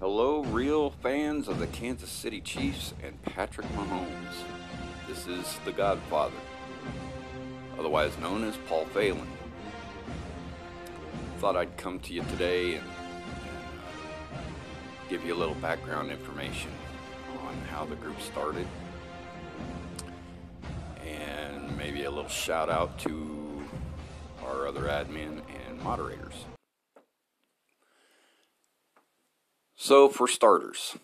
Hello, real fans of the Kansas City Chiefs and Patrick Mahomes. This is the Godfather, otherwise known as Paul Phelan. Thought I'd come to you today and, and uh, give you a little background information on how the group started, and maybe a little shout out to our other admin and moderators. So, for starters,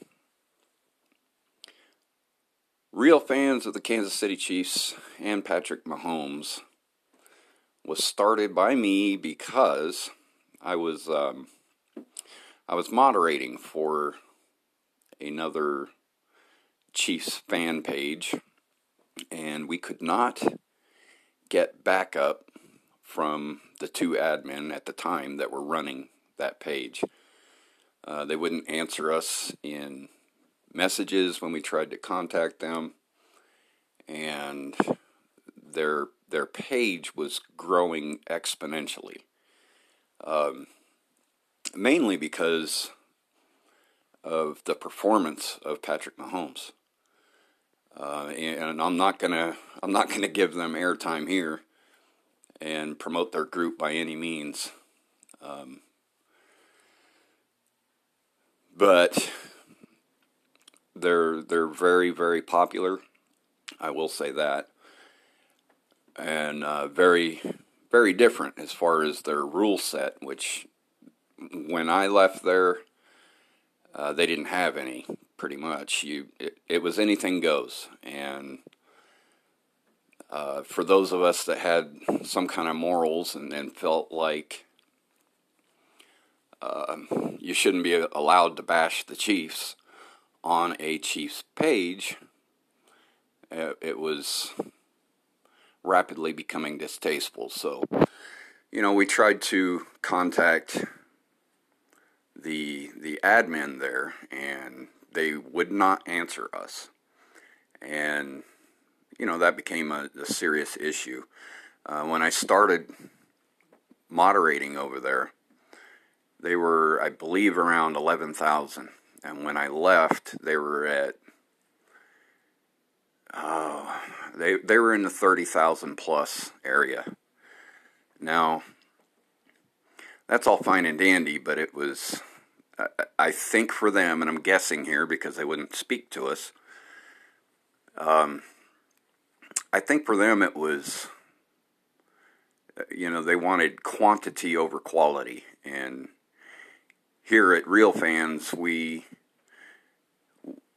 real fans of the Kansas City Chiefs and Patrick Mahomes was started by me because I was um, I was moderating for another Chiefs fan page, and we could not get backup from the two admin at the time that were running that page. Uh, they wouldn't answer us in messages when we tried to contact them, and their their page was growing exponentially. Um, mainly because of the performance of Patrick Mahomes. Uh, and I'm not gonna I'm not gonna give them airtime here and promote their group by any means. Um, but they're they're very very popular. I will say that, and uh, very very different as far as their rule set. Which when I left there, uh, they didn't have any. Pretty much, you it, it was anything goes, and uh, for those of us that had some kind of morals and, and felt like uh, you shouldn't be allowed to bash the Chiefs on a Chiefs page. It was rapidly becoming distasteful. So, you know, we tried to contact the the admin there, and they would not answer us, and you know that became a, a serious issue. Uh, when I started moderating over there, they were, I believe, around 11,000. And when I left, they were at, oh, they, they were in the 30,000 plus area. Now, that's all fine and dandy, but it was, I, I think for them, and I'm guessing here because they wouldn't speak to us, um, I think for them it was, you know, they wanted quantity over quality. And here at Real Fans, we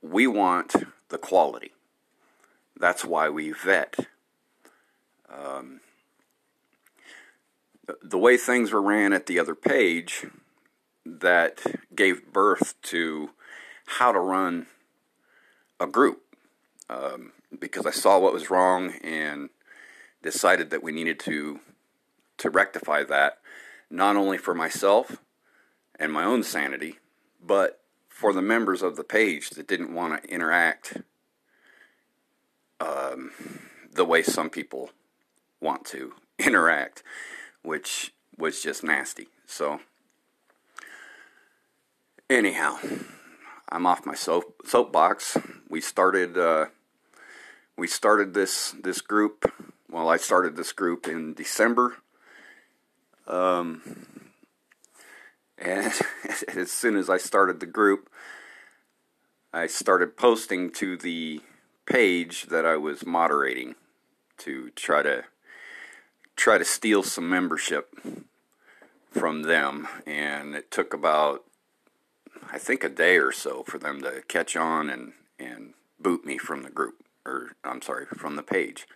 we want the quality. That's why we vet. Um, the way things were ran at the other page, that gave birth to how to run a group. Um, because I saw what was wrong and decided that we needed to to rectify that, not only for myself and my own sanity, but for the members of the page that didn't want to interact um, the way some people want to interact, which was just nasty. So, anyhow, I'm off my soap soapbox. We started uh, we started this this group. Well, I started this group in December. Um, and as soon as I started the group, I started posting to the page that I was moderating to try to try to steal some membership from them. And it took about I think a day or so for them to catch on and and boot me from the group or I'm sorry from the page.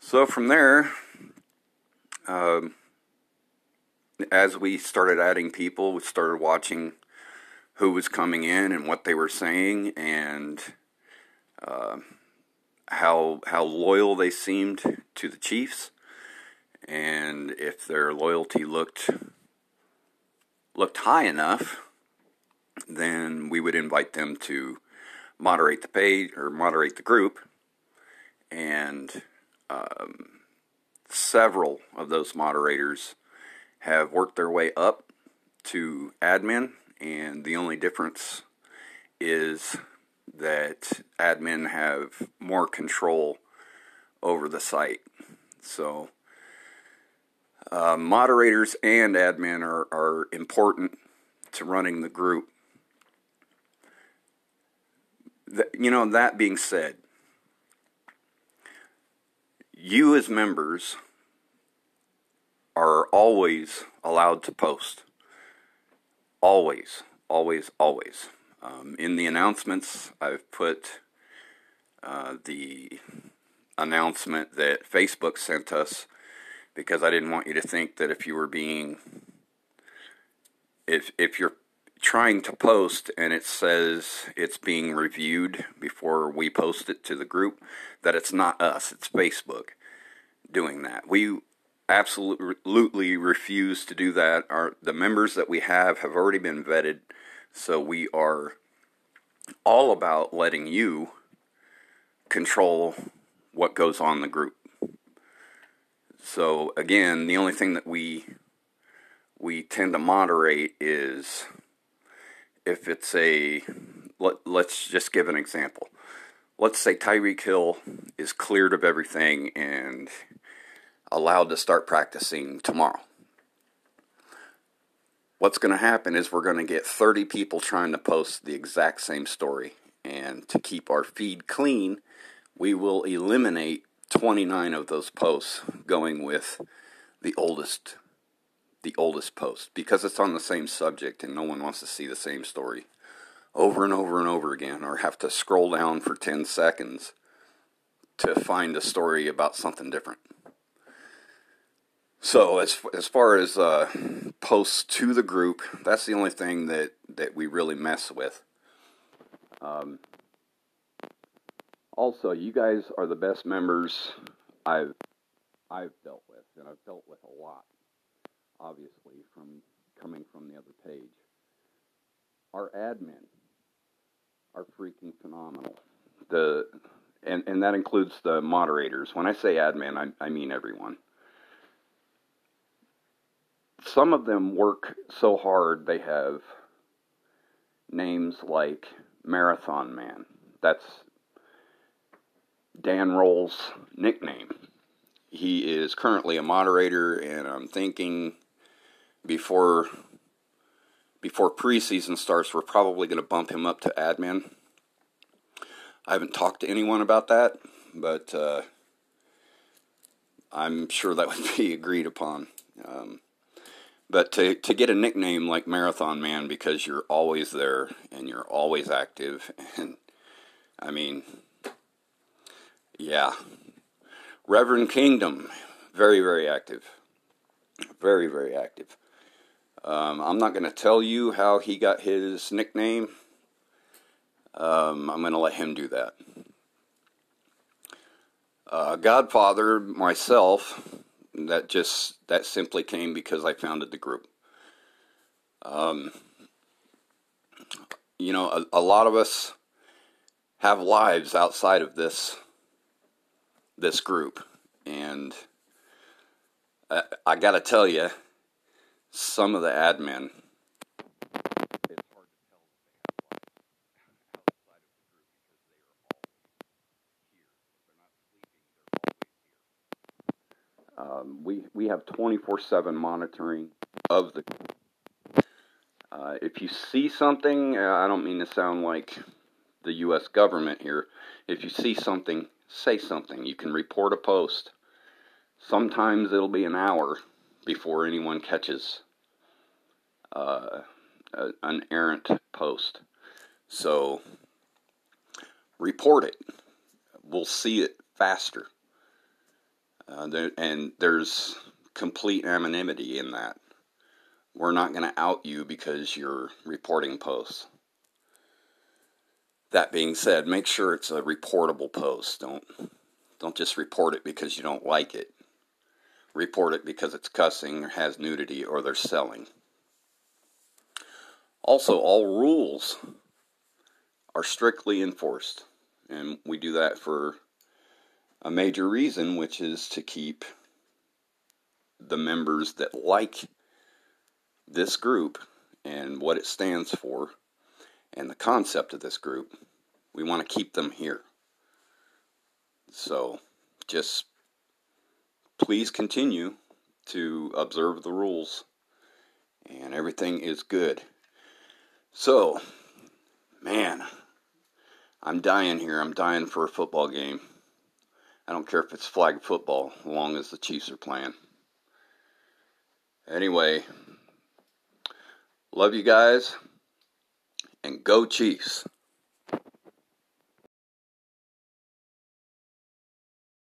So from there um, as we started adding people, we started watching who was coming in and what they were saying and uh, how how loyal they seemed to the Chiefs, and if their loyalty looked looked high enough, then we would invite them to moderate the page or moderate the group, and um, several of those moderators have worked their way up to admin, and the only difference is that admin have more control over the site. So, uh, moderators and admin are, are important to running the group. You know, that being said, you as members are always allowed to post. Always, always, always. Um, in the announcements, I've put uh, the announcement that Facebook sent us because I didn't want you to think that if you were being if if you're trying to post and it says it's being reviewed before we post it to the group that it's not us it's Facebook doing that we absolutely refuse to do that our the members that we have have already been vetted so we are all about letting you control what goes on the group. So again, the only thing that we we tend to moderate is if it's a let, let's just give an example. Let's say Tyreek Hill is cleared of everything and allowed to start practicing tomorrow. What's going to happen is we're going to get 30 people trying to post the exact same story. And to keep our feed clean, we will eliminate 29 of those posts going with the oldest the oldest post because it's on the same subject and no one wants to see the same story over and over and over again or have to scroll down for 10 seconds to find a story about something different. So as as far as uh, posts to the group, that's the only thing that that we really mess with. Um, also, you guys are the best members I've I've dealt with, and I've dealt with a lot, obviously, from coming from the other page. Our admin are freaking phenomenal. The and, and that includes the moderators. When I say admin, I, I mean everyone. Some of them work so hard they have names like Marathon Man. That's Dan Roll's nickname. He is currently a moderator, and I'm thinking before before preseason starts, we're probably going to bump him up to admin. I haven't talked to anyone about that, but uh, I'm sure that would be agreed upon. Um, but to, to get a nickname like Marathon Man because you're always there and you're always active, and I mean, yeah. Reverend Kingdom, very, very active. Very, very active. Um, I'm not going to tell you how he got his nickname. Um, I'm going to let him do that. Uh, Godfather, myself, that just that simply came because I founded the group. Um, you know, a, a lot of us have lives outside of this this group. And I, I got to tell you, some of the admin. Um, we have 24/7 monitoring of the. Uh, if you see something, uh, I don't mean to sound like the U.S. government here. If you see something, say something. You can report a post. Sometimes it'll be an hour before anyone catches uh, a, an errant post. So report it. We'll see it faster. Uh, there, and there's complete anonymity in that. We're not going to out you because you're reporting posts. That being said, make sure it's a reportable post. Don't don't just report it because you don't like it. Report it because it's cussing or has nudity or they're selling. Also, all rules are strictly enforced, and we do that for a major reason, which is to keep the members that like this group and what it stands for and the concept of this group, we want to keep them here. So just please continue to observe the rules and everything is good. So, man, I'm dying here. I'm dying for a football game. I don't care if it's flag football, as long as the Chiefs are playing. Anyway, love you guys, and go Chiefs.